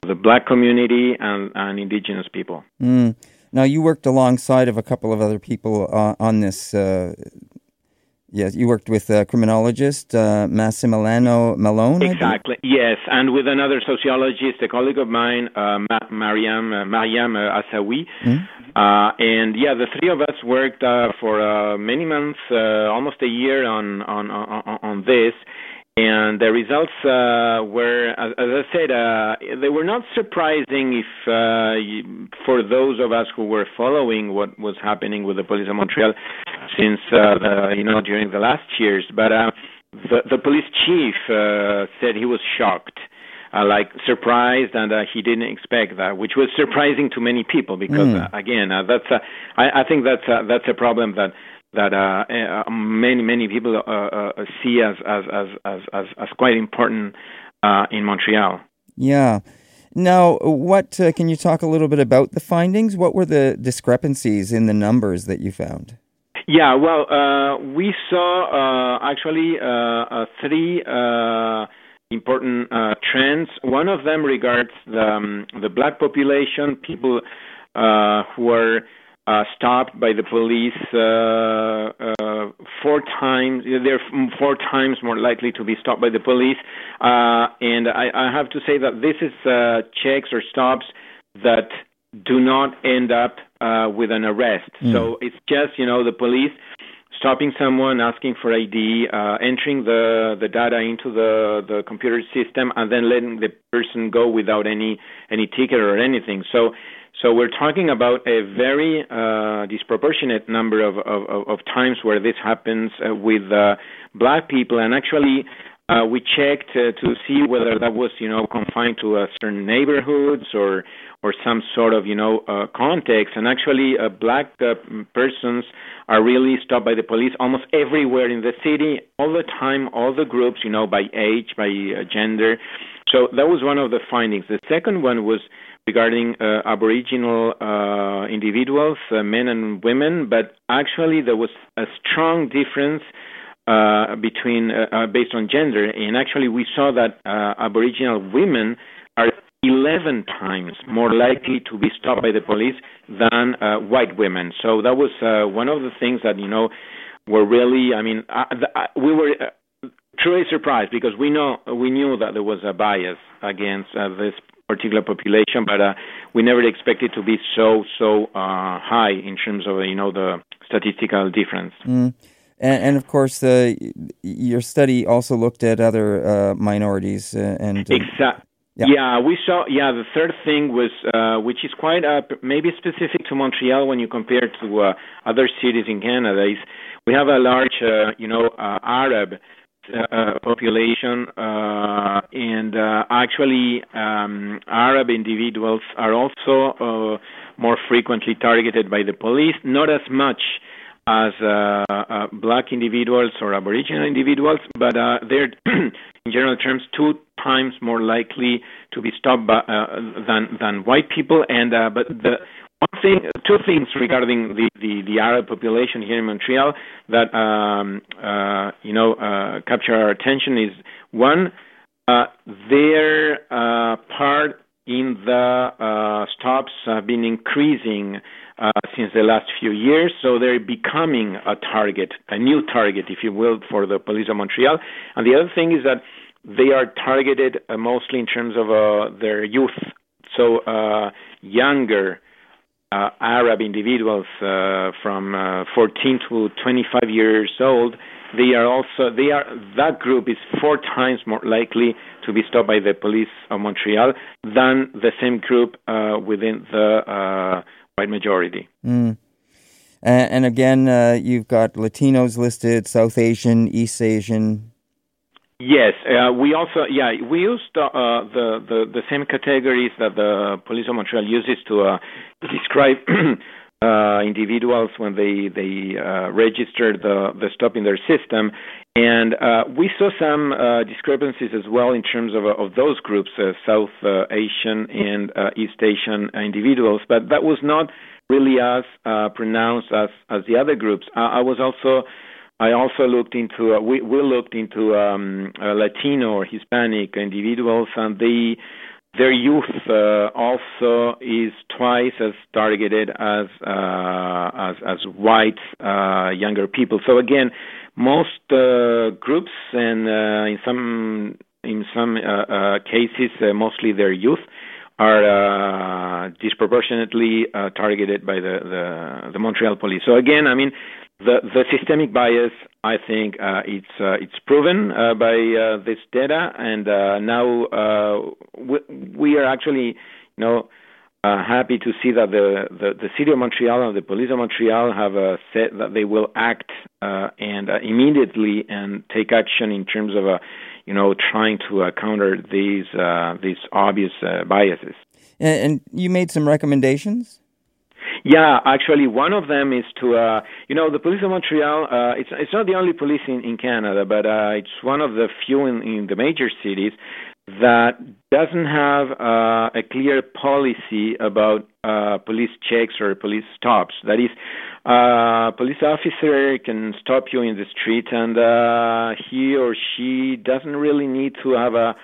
the black community and, and indigenous people. Mm. Now you worked alongside of a couple of other people on this. Yes, you worked with a criminologist, uh, Massimiliano Mulone. Exactly. Yes, and with another sociologist, a colleague of mine, uh, Ma- Mariam uh, Mariam uh, Hassaoui. Mhm. Uh, and yeah, the three of us worked uh, for uh, many months, uh, almost a year, on on on, on this. And the results uh, were, as, as I said, uh, they were not surprising if uh, y- for those of us who were following what was happening with the police of Montreal since uh, the, you know during the last years. But uh, the, the police chief uh, said he was shocked, uh, like surprised, and uh, he didn't expect that, which was surprising to many people because Mm. uh, again, uh, that's uh, I, I think that's uh, that's a problem that that uh, uh, many many people uh, uh, see as as as as as, as quite important uh, in Montreal. Yeah. Now, what uh, can you talk a little bit about the findings? What were the discrepancies in the numbers that you found? Yeah, well, uh, we saw uh, actually uh, uh, three uh, important uh, trends. One of them regards the, um, the black population, people who are stopped by the police four times. They're four times more likely to be stopped by the police. And I, I have to say that this is checks or stops that do not end up uh, with an arrest. Mm. So it's just you know the police stopping someone, asking for ID, uh, entering the the data into the the computer system, and then letting the person go without any any ticket or anything. So. So we're talking about a very uh, disproportionate number of, of, of, times where this happens uh, with uh, black people, and actually uh, we checked uh, to see whether that was, you know, confined to uh, certain neighborhoods or or some sort of, you know, uh, context. And actually, uh, black uh, persons are really stopped by the police almost everywhere in the city, all the time, all the groups, you know, by age, by uh, gender. So that was one of the findings. The second one was regarding uh, Aboriginal uh, individuals, uh, men and women, but actually there was a strong difference uh, between uh, uh, based on gender, and actually we saw that uh, Aboriginal women are 11 times more likely to be stopped by the police than white women. So that was one of the things that you know were really. I mean, we were truly surprised because we know we knew that there was a bias against this particular population, but uh, we never expected to be so so uh, high in terms of you know the statistical difference. Mm. And, and of course, uh, your study also looked at other uh, minorities uh, and exactly. Yeah. yeah. we saw. Yeah, the third thing was, uh, which is quite uh, maybe specific to Montreal when you compare to uh, other cities in Canada, is we have a large, uh, you know, uh, Arab uh, population, uh, and uh, actually, um, Arab individuals are also uh, more frequently targeted by the police. Not as much as uh, uh, black individuals or Aboriginal individuals, but uh, they're, in general terms, two times more likely to be stopped by, uh, than than white people. And uh, but the one thing, two things regarding the, the, the Arab population here in Montreal that um, uh, you know capture our attention is one, their part in the stops have been increasing uh, since the last few years. So they're becoming a target, a new target, if you will, for the police of Montreal. And the other thing is that they are targeted uh, mostly in terms of uh, their youth. So uh, younger uh, Arab individuals from 14 to 25 years old. They are also they are that group is four times more likely to be stopped by the police of Montreal than the same group within the white majority. Mm. And, and, again, uh, you've got Latinos listed, South Asian, East Asian. Yes, uh, we also yeah we used uh, the, the the same categories that the police of Montreal uses to uh, describe uh, individuals when they they uh, register the the stop in their system, and uh, we saw some uh, discrepancies as well in terms of of those groups, uh, South uh, Asian and East Asian individuals, but that was not really as pronounced as as the other groups. I was also I also looked into uh, we we looked into um, uh, Latino or Hispanic individuals, and they their youth uh, also is twice as targeted as uh, as, as white uh, younger people. So again, most uh, groups and in some in some cases, mostly their youth are disproportionately targeted by the, the the Montreal police. So again, I mean the, the systemic bias, I think, uh, it's uh, it's proven uh, by uh, this data, and uh, now uh, we, we, are actually, you know, happy to see that the, the, the city of Montreal and the police of Montreal have said that they will act and immediately and take action in terms of, you know, trying to counter these these obvious biases. And, and you made some recommendations. Yeah, actually, one of them is to, uh, you know, the police of Montreal. Uh, it's it's not the only police in, in Canada, but uh, it's one of the few in, in the major cities that doesn't have uh, a clear policy about uh, police checks or police stops. That is, uh, police officer can stop you in the street, and uh, he or she doesn't really need to have a,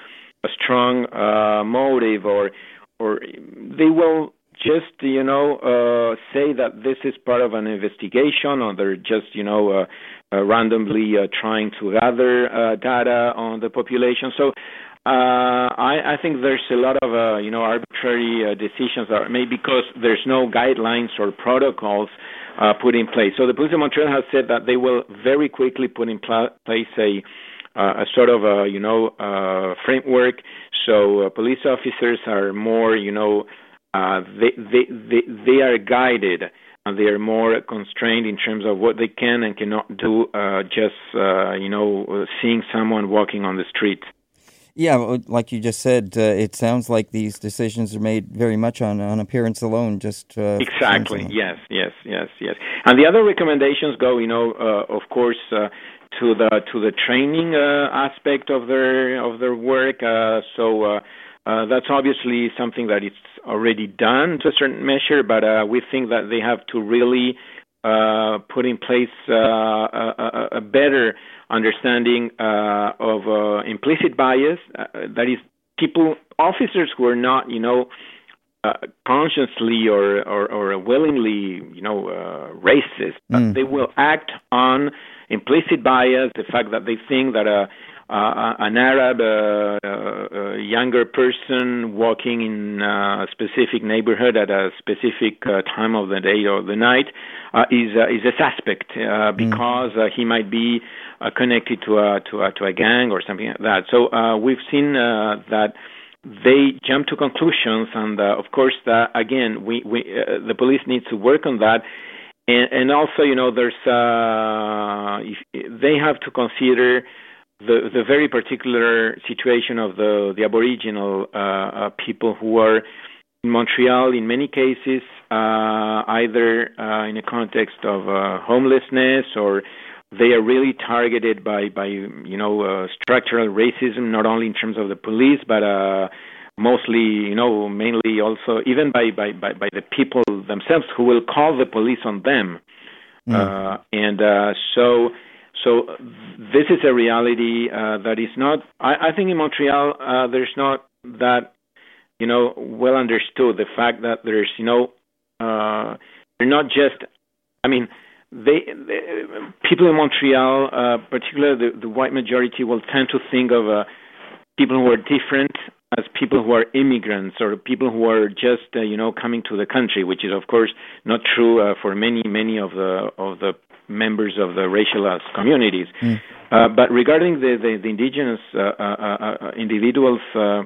a strong uh, motive, or or they will just you know uh, say that this is part of an investigation, or they're just you know uh, uh, randomly uh, trying to gather uh, data on the population. So uh, I, I think there's a lot of you know arbitrary decisions that are made because there's no guidelines or protocols put in place. So the police of Montreal has said that they will very quickly put in pl- place a uh, a sort of a you know uh, framework. So uh, police officers are more you know uh, they, they they they are guided and they are more constrained in terms of what they can and cannot do. Uh, just uh, you know seeing someone walking on the street. Yeah, like you just said, uh, it sounds like these decisions are made very much on, on appearance alone. Just uh, exactly, yes, yes, yes, yes. And the other recommendations go, you know, uh, of course, uh, to the to the training uh, aspect of their of their work. Uh, that's obviously something that it's already done to a certain measure, but we think that they have to really put in place a, a, a better understanding uh, of uh, implicit bias. Uh, that is, people, officers who are not, you know, uh, consciously or, or, or, willingly, you know, uh, racist, mm. they will act on implicit bias, the fact that they think that a uh, an Arab uh, uh, younger person walking in a specific neighborhood at a specific uh, time of the day or the night uh, is uh, is a suspect mm. because he might be connected to a to a to a gang or something like that. So we've seen that they jump to conclusions, and of course, again, we, we the police needs to work on that. And, and also, you know, there's if they have to consider the the very particular situation of the the Aboriginal uh, uh, people who are in Montreal in many cases uh, either uh, in a context of uh, homelessness or they are really targeted by by you know uh, structural racism not only in terms of the police but mostly you know mainly also even by by by, by the people themselves who will call the police on them mm. and so so this is a reality uh, that is not. I, I think in Montreal uh, there's not that you know well understood the fact that there's you know uh, they're not just. I mean, they, they people in Montreal, uh, particularly the, the white majority, will tend to think of uh, people who are different as people who are immigrants or people who are just uh, you know coming to the country, which is of course not true uh, for many many of the of the members of the racialized communities. Mm. Uh, but regarding the, the, the indigenous uh, uh, uh, individuals uh,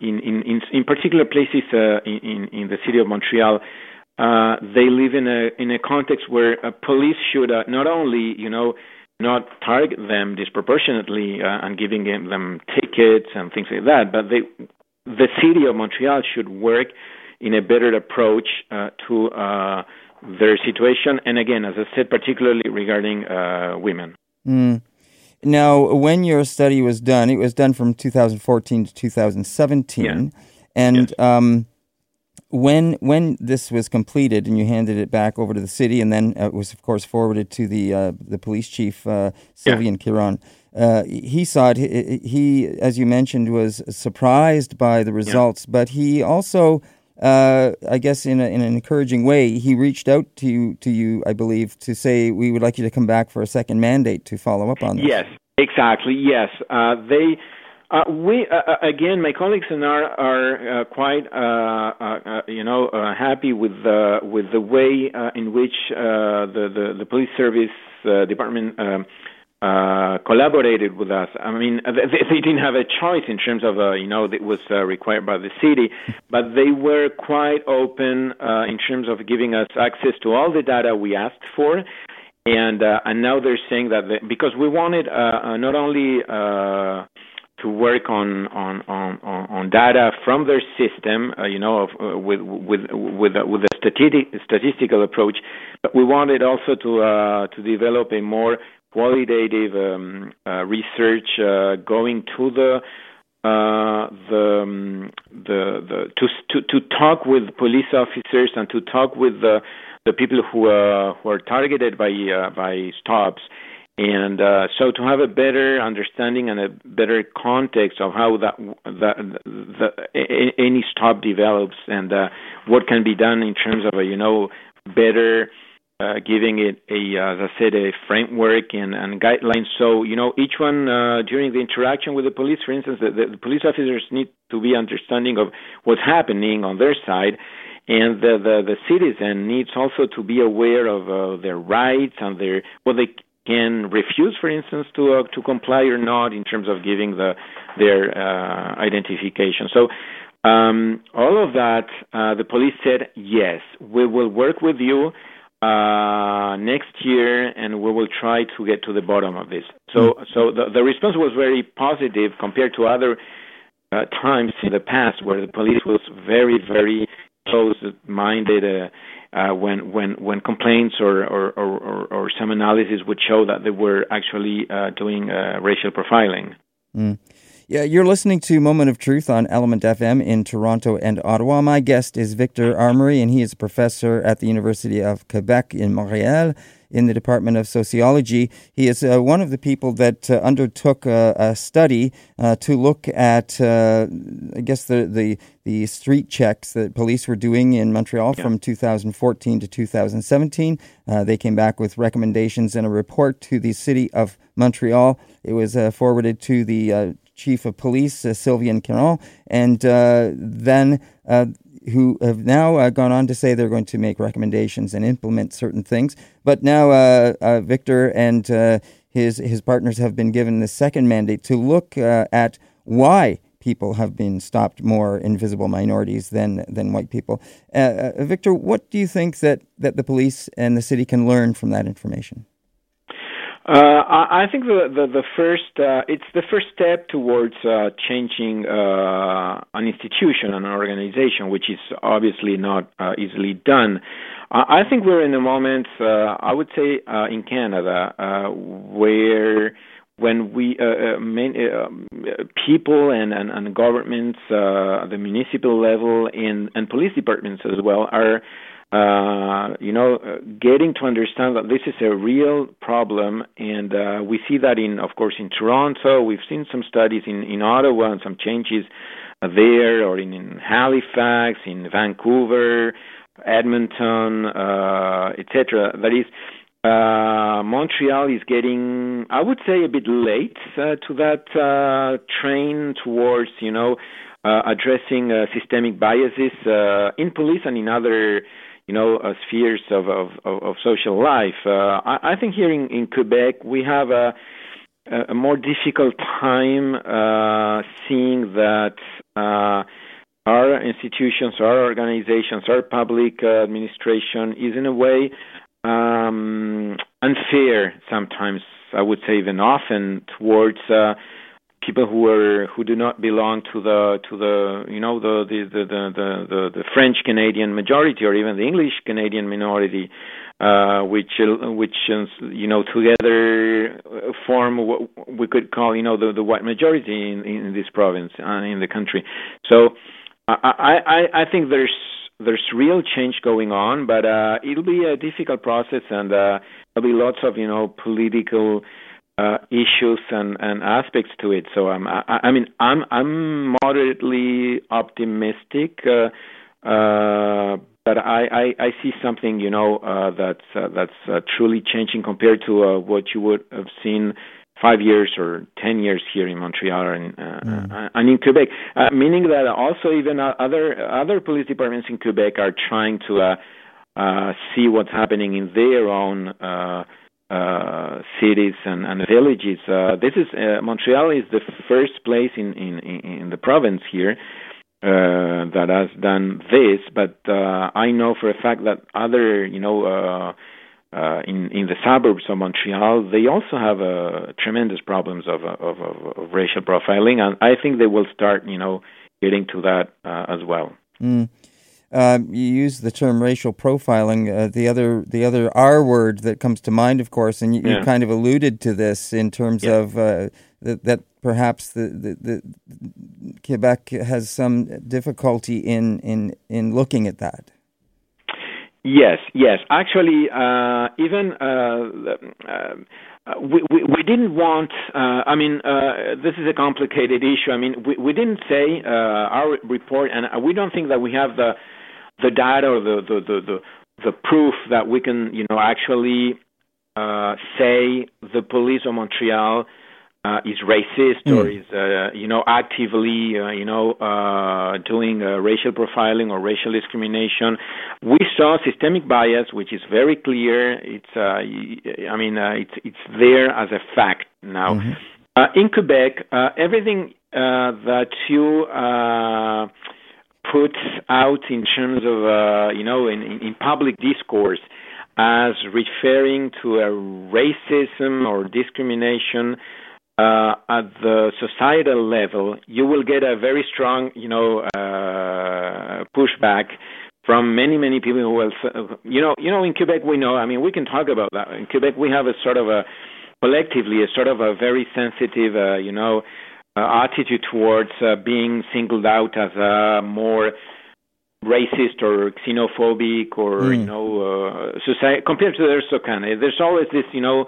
in, in, in particular places in, in the city of Montreal, they live in a in a context where police should not only you know not target them disproportionately and giving them tickets and things like that, but they the city of Montreal should work in a better approach to their situation, and again, as I said, particularly regarding uh, women. Mm. Now, when your study was done, it was done from 2014 to 2017, yeah. and yes. um, when when this was completed and you handed it back over to the city, and then it was of course forwarded to the uh, the police chief uh, Sylvain yeah. Caron. Uh, he saw it. He, he, as you mentioned, was surprised by the results, yeah. but he also uh, I guess in, a, in an encouraging way, he reached out to you, to you, I believe, to say we would like you to come back for a second mandate to follow up on this. Yes, exactly. Yes, uh, they. Uh, we uh, uh again, my colleagues and I are uh, quite, you know, happy with the with the way in which the, the, the police service department um, uh, collaborated with us. I mean, they, they, didn't have a choice in terms of, uh, you know, it was uh, required by the city, but they were quite open uh, in terms of giving us access to all the data we asked for. And uh, and now they're saying that they, because we wanted uh, not only to work on on on on data from their system, you know, of, with with with with a statistic, statistical approach, but we wanted also to to develop a more qualitative um, uh, research uh, going to the uh, the, um, the the to, to to talk with police officers and to talk with the the people who uh, who are targeted by uh, by stops and uh, so to have a better understanding and a better context of how that that the, any stop develops and uh, what can be done in terms of a you know better uh, giving it a, as I said, a framework and, and guidelines. So, you know, each one uh, during the interaction with the police, for instance, the, the, police officers need to be understanding of what's happening on their side, and the the, the citizen needs also to be aware of uh, their rights and their what they can refuse, for instance, to uh, to comply or not in terms of giving the their uh, identification. So. Um, all of that, uh, the police said, yes, we will work with you uh, next year, and we will try to get to the bottom of this. So, mm. so the, the response was very positive compared to other uh, times in the past where the police was very, very closed-minded Uh, uh, when when when complaints or or, or or, or some analysis would show that they were actually uh, doing uh, racial profiling. Mm. Yeah, you're listening to Moment of Truth on Element FM in Toronto and Ottawa. My guest is Victor Armony, and he is a professor at the University of Quebec in Montreal in the Department of Sociology. He is uh, one of the people that uh, undertook a, a study uh, to look at, uh, I guess, the, the, the street checks that police were doing in Montreal yeah. from 2014 to 2017. Uh, they came back with recommendations and a report to the city of Montreal. It was uh, forwarded to the chief of police, uh, Sylvain Caron, and uh, then uh, who have now uh, gone on to say they're going to make recommendations and implement certain things. But now uh, uh, Victor and his his partners have been given the second mandate to look at why people have been stopped more invisible minorities than than white people. Victor, what do you think that that the police and the city can learn from that information? Uh, I, think the the, the first uh, it's the first step towards uh, changing uh, an institution, an organization, which is obviously not uh, easily done. I, I think we're in a moment, uh, I would say, in Canada, where when we main, people and, and, and governments, the municipal level, and, and police departments as well are uh, you know, uh, getting to understand that this is a real problem, and uh, we see that in, of course, in Toronto. We've seen some studies in in Ottawa and some changes uh, there, or in, in Halifax, in Vancouver, Edmonton, etc. That is. Montreal is getting, I would say, a bit late to that train towards, you know, addressing systemic biases in police and in other you know, uh, spheres of, of, of, social life. Uh, I, I, think here in, in, Quebec we have a, a more difficult time uh, seeing that uh, our institutions, our organizations, our public administration is in a way um, unfair sometimes. I would say even often towards uh, people who are who do not belong to the to the you know the the the the the, the French Canadian majority or even the English Canadian minority, uh, which which you know together form what we could call you know the the white majority in in this province uh, in the country. So I I I think there's there's real change going on, but uh, it'll be a difficult process and uh, there'll be lots of you know political uh, issues and, and aspects to it. So um, I, I mean, I'm I'm moderately optimistic, uh, uh, but I, I, I see something you know uh, that's uh, that's uh, truly changing compared to uh, what you would have seen five years or ten years here in Montreal and uh, mm. and in Quebec. Uh, meaning that also even uh, other other police departments in Quebec are trying to uh, uh, see what's happening in their own. Uh, uh, cities and, and villages. Uh, this is uh, Montreal is the first place in in, in the province here uh, that has done this, but uh, I know for a fact that other you know. Uh, uh, in in the suburbs of Montreal, they also have uh, tremendous problems of, of, of, of racial profiling, and I think they will start, you know, getting to that uh, as well. Mm. Uh, you use the term racial profiling. Uh, the other the other R word that comes to mind, of course, and you, yeah. you kind of alluded to this in terms yeah. of uh, that, that perhaps the, the, the, Quebec has some difficulty in, in, in looking at that. Yes, yes. Actually, uh, even uh, uh, we, we, we didn't want. I mean, this is a complicated issue. I mean, we we didn't say our report, and we don't think that we have the the data or the the the, the the proof that we can, you know, actually uh, say the police of Montreal uh, is racist mm. or is, uh, you know, actively, uh, you know, uh, doing uh, racial profiling or racial discrimination. We saw systemic bias, which is very clear. It's, uh, I mean, uh, it's it's there as a fact now. Mm-hmm. Uh, in Quebec, uh, everything uh, that you uh, put out in terms of, uh, you know, in, in public discourse as referring to a racism or discrimination uh, at the societal level, you will get a very strong, you know, uh, pushback from many, many people who will, you know, you know, in Quebec we know. I mean, we can talk about that. In Quebec, we have a sort of a collectively a sort of a very sensitive, uh, you know, attitude towards uh, being singled out as a more racist or xenophobic or mm. you know uh, society compared to the Canada. There's always this, you know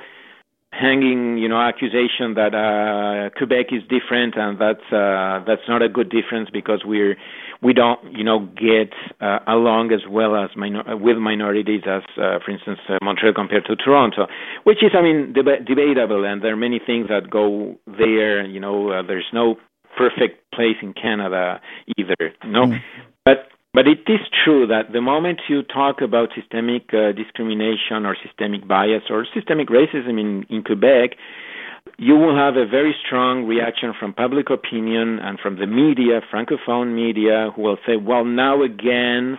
hanging, you know, accusation that uh, Quebec is different, and that's uh, that's not a good difference because we're we don't, you know, get uh, along as well as minor- with minorities as, uh, for instance, uh, Montreal compared to Toronto, which is, I mean, deb- debatable, and there are many things that go there. You know, uh, there's no perfect place in Canada either. You know, mm. but but it is true that the moment you talk about systemic uh, discrimination or systemic bias or systemic racism in, in Quebec, you will have a very strong reaction from public opinion and from the media, francophone media, who will say, "Well, now again,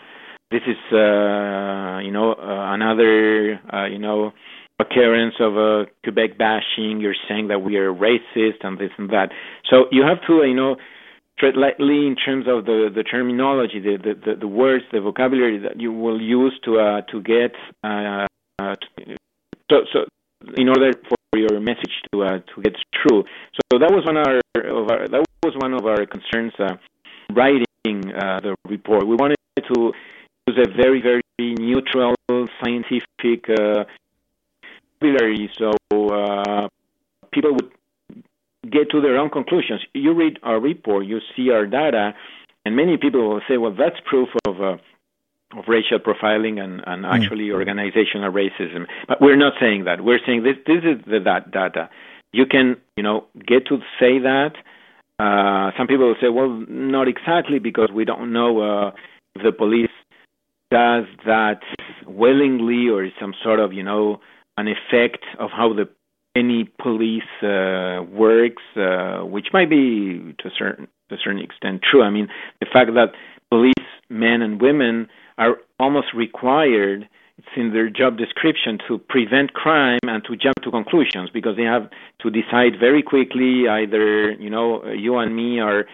this is uh, you know uh, another uh, you know occurrence of a Quebec bashing. You're saying that we are racist and this and that." So you have to you know lightly in terms of the, the terminology, the, the, the, words, the vocabulary that you will use to uh, to get uh, uh, so so in order for your message to uh, to get through. So that was one of our, of our that was one of our concerns uh, writing uh, the report. We wanted to use a very very neutral scientific vocabulary so people would get to their own conclusions. You read our report, you see our data, and many people will say, well, that's proof of uh, of racial profiling and, and mm. actually organizational racism. But we're not saying that. We're saying this this is the that data. You can, you know, get to say that. Uh, some people will say, well, not exactly because we don't know uh, if the police does that willingly or some sort of, you know, an effect of how the any police uh, works, uh, which might be to a certain to a certain extent true. I mean, the fact that police men and women are almost required it's in their job description to prevent crime and to jump to conclusions because they have to decide very quickly either you know you and me are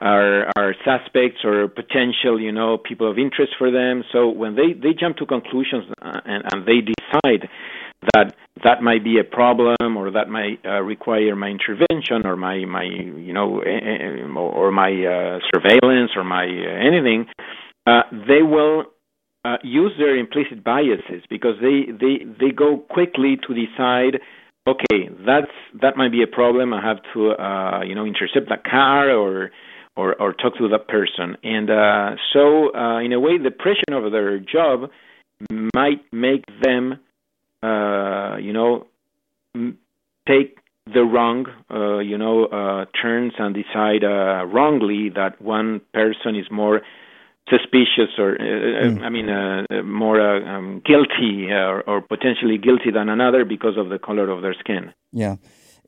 are are suspects or potential you know people of interest for them so when they they jump to conclusions uh, and and they decide that that might be a problem or that might uh, require my intervention or my my you know or my uh, surveillance or my uh, anything uh, they will uh, use their implicit biases because they they they go quickly to decide okay that's that might be a problem. I have to uh, you know intercept that car or or or talk to that person. And so in a way the pressure of their job might make them uh, you know, take the wrong, uh, you know, uh, turns and decide uh, wrongly that one person is more suspicious or, mm. I mean, uh, more um, guilty or, or, potentially guilty than another because of the color of their skin. Yeah,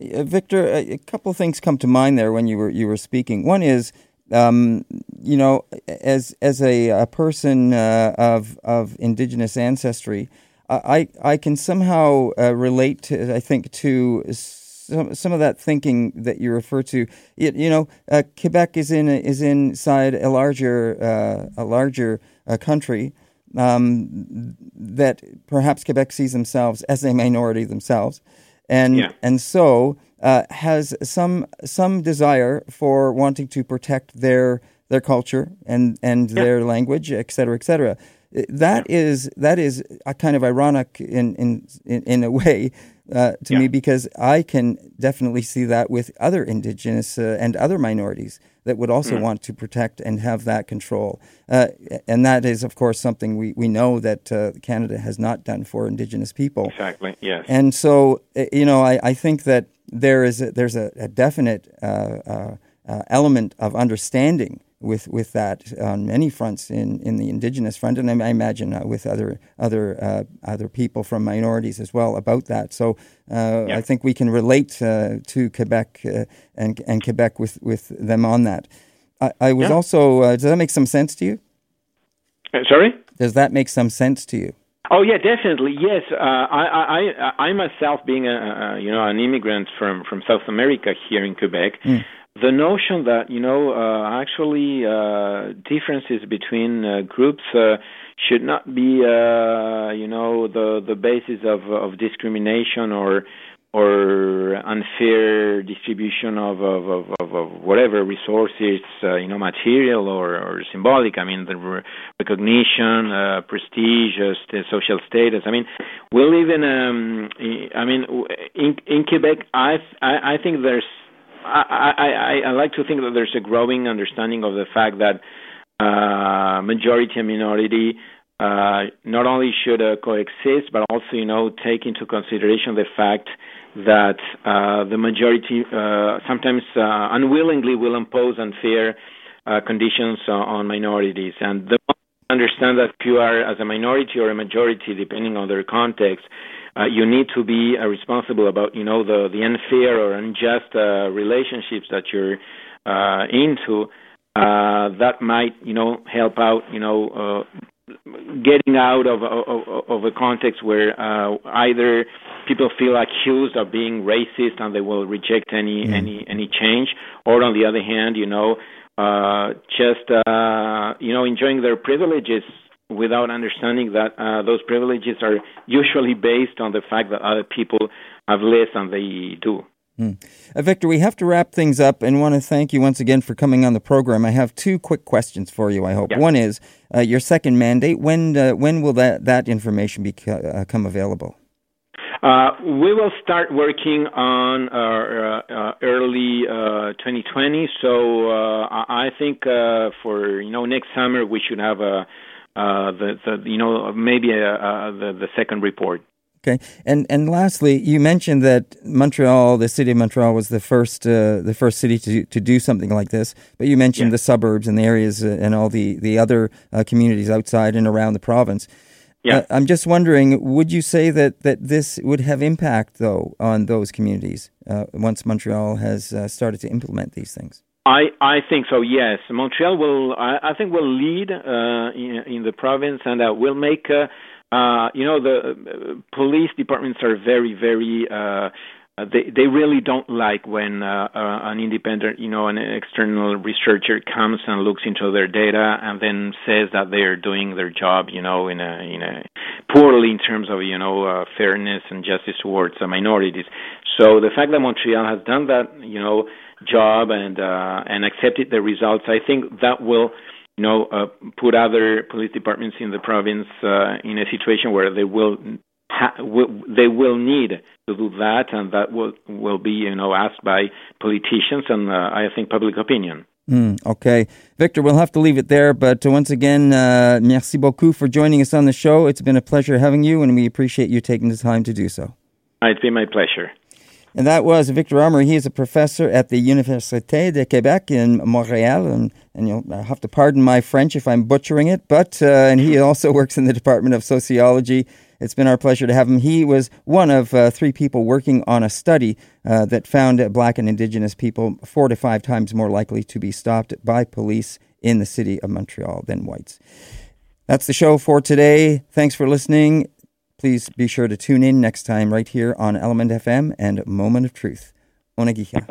Victor, a, a couple of things come to mind there when you were you were speaking. One is um, you know, as as a, a person uh, of of indigenous ancestry, I I can somehow uh, relate to I think to some some of that thinking that you refer to. It, you know, uh, Quebec is in is inside a larger uh, a larger uh, country um, that perhaps Quebec sees themselves as a minority themselves, and yeah. and so uh, has some some desire for wanting to protect their their culture and and yeah. their language, et cetera, et cetera. That is that is a kind of ironic in in in, a way uh, to Yeah. me because I can definitely see that with other indigenous uh, and other minorities that would also Mm. want to protect and have that control. Uh, and that is, of course, something we, we know that uh, Canada has not done for indigenous people. Exactly. Yes. And so, uh, you know, I, I think that there is a, there's a, a definite uh, uh, uh, element of understanding with with that on many fronts in, in the indigenous front, and I, I imagine uh, with other other uh, other people from minorities as well about that. So uh, Yeah. I think we can relate uh, to Quebec uh, and and Quebec with, with them on that. I, I was Yeah. also. Uh, does that make some sense to you? Uh, sorry. Does that make some sense to you? Oh yeah, definitely. Yes, uh, I, I, I, myself, being a, a you know an immigrant from from South America here in Quebec, the notion that you know uh, actually uh, differences between uh, groups uh, should not be uh, you know the the basis of of discrimination or or unfair distribution of of, of, of, of whatever resources, uh, you know, material or, or symbolic. I mean, the re- recognition, prestige, st- social status. I mean, we live in. Um, I mean, in in Quebec, I I, I think there's. I, I I like to think that there's a growing understanding of the fact that uh, majority and minority uh, not only should uh, coexist, but also, you know, take into consideration the fact that uh, the majority uh, sometimes uh, unwillingly will impose unfair uh, conditions on minorities. And the understand that you are as a minority or a majority, depending on their context, uh, you need to be uh, responsible about, you know, the, the unfair or unjust uh, relationships that you're uh, into. Uh, that might, you know, help out, you know, uh, getting out of of, of a context where uh, either people feel accused of being racist and they will reject any any any change, or on the other hand, you know, uh, just uh, you know enjoying their privileges without understanding that uh, those privileges are usually based on the fact that other people have less than they do. Uh, Victor, we have to wrap things up and want to thank you once again for coming on the program. I have two quick questions for you, I hope. Yeah. One is uh, your second mandate. When uh, when will that, that information beco- uh, become available? Uh, we will start working on early uh, 2020. So uh, I I think uh, for you know next summer we should have a uh, the, the you know maybe a, a, the the second report. Okay, and and lastly, you mentioned that Montreal, the city of Montreal, was the first uh, the first city to to do something like this. But you mentioned Yeah. the suburbs and the areas uh, and all the the other uh, communities outside and around the province. Yeah. Uh, I'm just wondering, would you say that that this would have impact though on those communities uh, once Montreal has uh, started to implement these things? I I think so. Yes, Montreal will. I, I think will lead uh, in, in the province, and uh, will make. Uh, uh, you know, the uh, police departments are very, very. Uh, they they really don't like when uh, uh, an independent, you know, an external researcher comes and looks into their data and then says that they are doing their job, you know, in a in a poorly in terms of you know uh, fairness and justice towards uh, minorities. So the fact that Montreal has done that, you know, job and uh, and accepted the results, I think that will you know, uh, put other police departments in the province uh, in a situation where they will, ha- will they will need to do that, and that will will be you know asked by politicians and uh, I think public opinion. Mm, okay. Victor, we'll have to leave it there. But uh, once again, uh, merci beaucoup for joining us on the show. It's been a pleasure having you, and we appreciate you taking the time to do so. It's been my pleasure. And that was Victor Armony. He is a professor at the Université de Québec in Montreal. And, and you'll have to pardon my French if I'm butchering it. But, uh, and he also works in the Department of Sociology. It's been our pleasure to have him. He was one of uh, three people working on a study uh, that found black and indigenous people four to five times more likely to be stopped by police in the city of Montreal than whites. That's the show for today. Thanks for listening. Please be sure to tune in next time right here on Element FM and Moment of Truth. Onagiha.